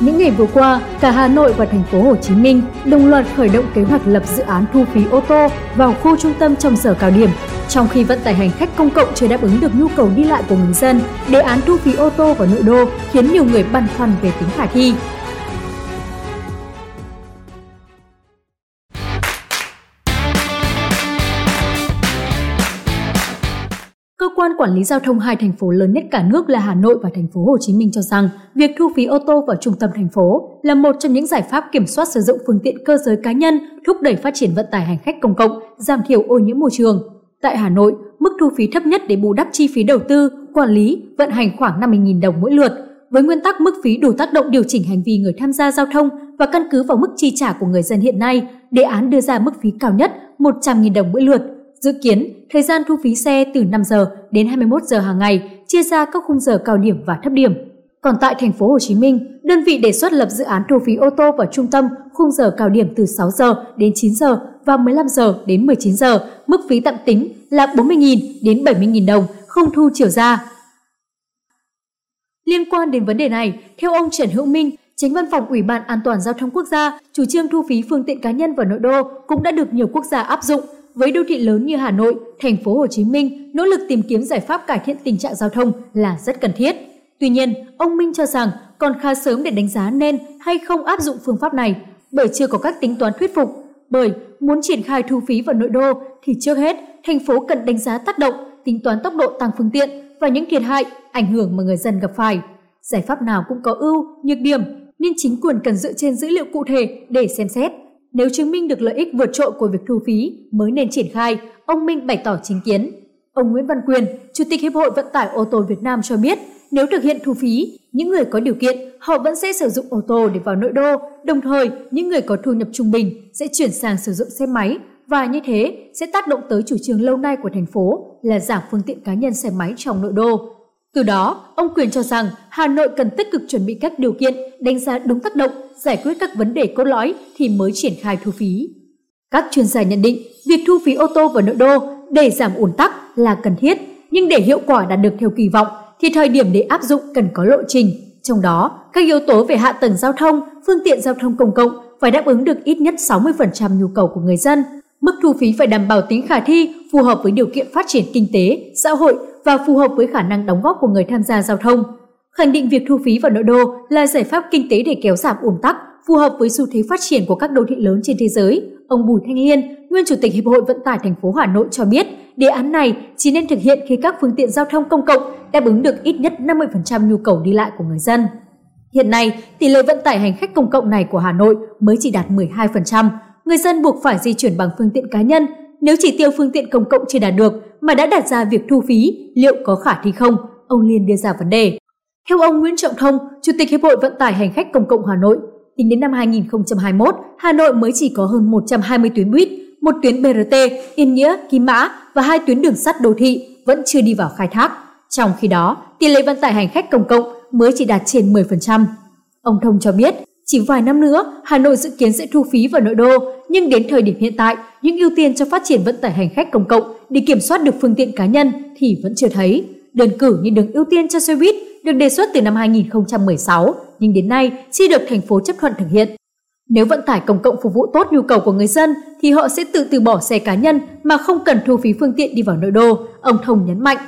Những ngày vừa qua, cả Hà Nội và thành phố Hồ Chí Minh đồng loạt khởi động kế hoạch lập dự án thu phí ô tô vào khu trung tâm trong giờ cao điểm. Trong khi vận tải hành khách công cộng chưa đáp ứng được nhu cầu đi lại của người dân, đề án thu phí ô tô vào nội đô khiến nhiều người băn khoăn về tính khả thi. Quan quản lý giao thông hai thành phố lớn nhất cả nước là Hà Nội và thành phố Hồ Chí Minh cho rằng việc thu phí ô tô vào trung tâm thành phố là một trong những giải pháp kiểm soát sử dụng phương tiện cơ giới cá nhân, thúc đẩy phát triển vận tải hành khách công cộng, giảm thiểu ô nhiễm môi trường. Tại Hà Nội, mức thu phí thấp nhất để bù đắp chi phí đầu tư, quản lý, vận hành khoảng 50.000 đồng mỗi lượt. Với nguyên tắc mức phí đủ tác động điều chỉnh hành vi người tham gia giao thông và căn cứ vào mức chi trả của người dân hiện nay, đề án đưa ra mức phí cao nhất 100.000 đồng mỗi lượt Dự kiến, thời gian thu phí xe từ 5 giờ đến 21 giờ hàng ngày, chia ra các khung giờ cao điểm và thấp điểm. Còn tại thành phố Hồ Chí Minh, đơn vị đề xuất lập dự án thu phí ô tô vào trung tâm khung giờ cao điểm từ 6 giờ đến 9 giờ và 15 giờ đến 19 giờ, mức phí tạm tính là 40.000 đến 70.000 đồng, không thu chiều ra. Liên quan đến vấn đề này, theo ông Trần Hữu Minh, Chính văn phòng Ủy ban An toàn giao thông quốc gia, chủ trương thu phí phương tiện cá nhân vào nội đô cũng đã được nhiều quốc gia áp dụng với đô thị lớn như Hà Nội, thành phố Hồ Chí Minh, nỗ lực tìm kiếm giải pháp cải thiện tình trạng giao thông là rất cần thiết. Tuy nhiên, ông Minh cho rằng còn khá sớm để đánh giá nên hay không áp dụng phương pháp này bởi chưa có các tính toán thuyết phục. Bởi muốn triển khai thu phí vào nội đô thì trước hết thành phố cần đánh giá tác động, tính toán tốc độ tăng phương tiện và những thiệt hại, ảnh hưởng mà người dân gặp phải. Giải pháp nào cũng có ưu, nhược điểm nên chính quyền cần dựa trên dữ liệu cụ thể để xem xét. Nếu chứng minh được lợi ích vượt trội của việc thu phí mới nên triển khai, ông Minh bày tỏ chính kiến. Ông Nguyễn Văn Quyền, Chủ tịch Hiệp hội Vận tải ô tô Việt Nam cho biết, nếu thực hiện thu phí, những người có điều kiện họ vẫn sẽ sử dụng ô tô để vào nội đô, đồng thời những người có thu nhập trung bình sẽ chuyển sang sử dụng xe máy và như thế sẽ tác động tới chủ trương lâu nay của thành phố là giảm phương tiện cá nhân xe máy trong nội đô. Từ đó, ông Quyền cho rằng Hà Nội cần tích cực chuẩn bị các điều kiện, đánh giá đúng tác động, giải quyết các vấn đề cốt lõi thì mới triển khai thu phí. Các chuyên gia nhận định, việc thu phí ô tô vào nội đô để giảm ùn tắc là cần thiết, nhưng để hiệu quả đạt được theo kỳ vọng thì thời điểm để áp dụng cần có lộ trình. Trong đó, các yếu tố về hạ tầng giao thông, phương tiện giao thông công cộng phải đáp ứng được ít nhất 60% nhu cầu của người dân. Mức thu phí phải đảm bảo tính khả thi, phù hợp với điều kiện phát triển kinh tế, xã hội và phù hợp với khả năng đóng góp của người tham gia giao thông. Khẳng định việc thu phí vào nội đô là giải pháp kinh tế để kéo giảm ủn tắc, phù hợp với xu thế phát triển của các đô thị lớn trên thế giới. Ông Bùi Thanh Liên, nguyên chủ tịch Hiệp hội Vận tải thành phố Hà Nội cho biết, đề án này chỉ nên thực hiện khi các phương tiện giao thông công cộng đáp ứng được ít nhất 50% nhu cầu đi lại của người dân. Hiện nay, tỷ lệ vận tải hành khách công cộng này của Hà Nội mới chỉ đạt 12%. Người dân buộc phải di chuyển bằng phương tiện cá nhân. Nếu chỉ tiêu phương tiện công cộng chưa đạt được, mà đã đặt ra việc thu phí liệu có khả thi không? Ông Liên đưa ra vấn đề. Theo ông Nguyễn Trọng Thông, Chủ tịch Hiệp hội Vận tải Hành khách Công cộng Hà Nội, tính đến năm 2021, Hà Nội mới chỉ có hơn 120 tuyến buýt, một tuyến BRT, Yên Nghĩa, Kim Mã và hai tuyến đường sắt đô thị vẫn chưa đi vào khai thác. Trong khi đó, tỷ lệ vận tải hành khách công cộng mới chỉ đạt trên 10%. Ông Thông cho biết, chỉ vài năm nữa, Hà Nội dự kiến sẽ thu phí vào nội đô, nhưng đến thời điểm hiện tại, những ưu tiên cho phát triển vận tải hành khách công cộng để kiểm soát được phương tiện cá nhân thì vẫn chưa thấy. Đơn cử như đường ưu tiên cho xe buýt được đề xuất từ năm 2016, nhưng đến nay chưa được thành phố chấp thuận thực hiện. Nếu vận tải công cộng phục vụ tốt nhu cầu của người dân thì họ sẽ tự từ bỏ xe cá nhân mà không cần thu phí phương tiện đi vào nội đô, ông Thông nhấn mạnh.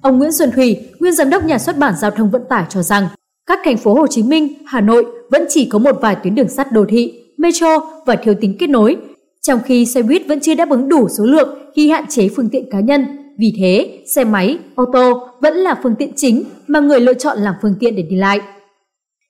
Ông Nguyễn Xuân Thủy, nguyên giám đốc nhà xuất bản giao thông vận tải cho rằng, các thành phố Hồ Chí Minh, Hà Nội vẫn chỉ có một vài tuyến đường sắt đô thị, metro và thiếu tính kết nối, trong khi xe buýt vẫn chưa đáp ứng đủ số lượng khi hạn chế phương tiện cá nhân. Vì thế, xe máy, ô tô vẫn là phương tiện chính mà người lựa chọn làm phương tiện để đi lại.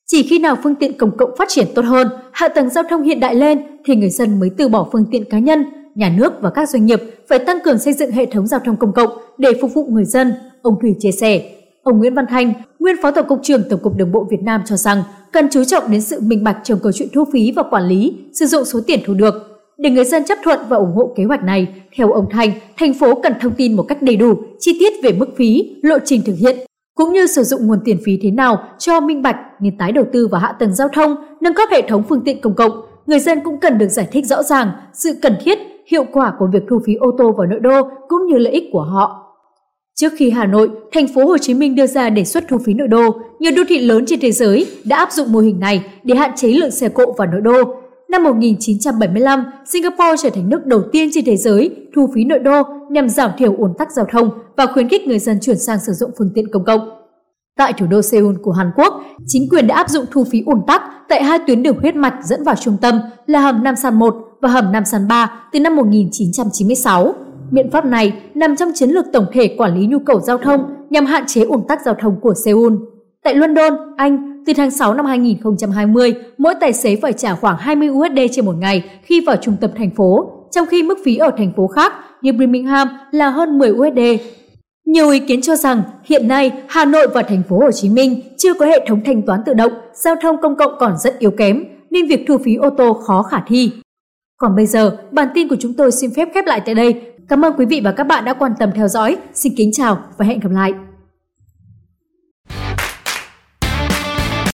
Chỉ khi nào phương tiện công cộng phát triển tốt hơn, hạ tầng giao thông hiện đại lên thì người dân mới từ bỏ phương tiện cá nhân, nhà nước và các doanh nghiệp phải tăng cường xây dựng hệ thống giao thông công cộng để phục vụ người dân, ông Thủy chia sẻ. Ông Nguyễn Văn Thanh, nguyên Phó Tổng cục trưởng Tổng cục Đường bộ Việt Nam cho rằng cần chú trọng đến sự minh bạch trong câu chuyện thu phí và quản lý sử dụng số tiền thu được. Để người dân chấp thuận và ủng hộ kế hoạch này, theo ông Thanh, thành phố cần thông tin một cách đầy đủ, chi tiết về mức phí, lộ trình thực hiện, cũng như sử dụng nguồn tiền phí thế nào cho minh bạch như tái đầu tư vào hạ tầng giao thông, nâng cấp hệ thống phương tiện công cộng. Người dân cũng cần được giải thích rõ ràng sự cần thiết, hiệu quả của việc thu phí ô tô vào nội đô cũng như lợi ích của họ. Trước khi Hà Nội, thành phố Hồ Chí Minh đưa ra đề xuất thu phí nội đô, nhiều đô thị lớn trên thế giới đã áp dụng mô hình này để hạn chế lượng xe cộ vào nội đô. Năm 1975, Singapore trở thành nước đầu tiên trên thế giới thu phí nội đô nhằm giảm thiểu ùn tắc giao thông và khuyến khích người dân chuyển sang sử dụng phương tiện công cộng. Tại thủ đô Seoul của Hàn Quốc, chính quyền đã áp dụng thu phí ùn tắc tại hai tuyến đường huyết mạch dẫn vào trung tâm là hầm Nam San 1 và hầm Nam San 3 từ năm 1996. Biện pháp này nằm trong chiến lược tổng thể quản lý nhu cầu giao thông nhằm hạn chế ủng tắc giao thông của Seoul. Tại London, Anh, từ tháng 6 năm 2020, mỗi tài xế phải trả khoảng 20 USD trên một ngày khi vào trung tâm thành phố, trong khi mức phí ở thành phố khác như Birmingham là hơn 10 USD. Nhiều ý kiến cho rằng hiện nay Hà Nội và thành phố Hồ Chí Minh chưa có hệ thống thanh toán tự động, giao thông công cộng còn rất yếu kém nên việc thu phí ô tô khó khả thi. Còn bây giờ, bản tin của chúng tôi xin phép khép lại tại đây. Cảm ơn quý vị và các bạn đã quan tâm theo dõi. Xin kính chào và hẹn gặp lại.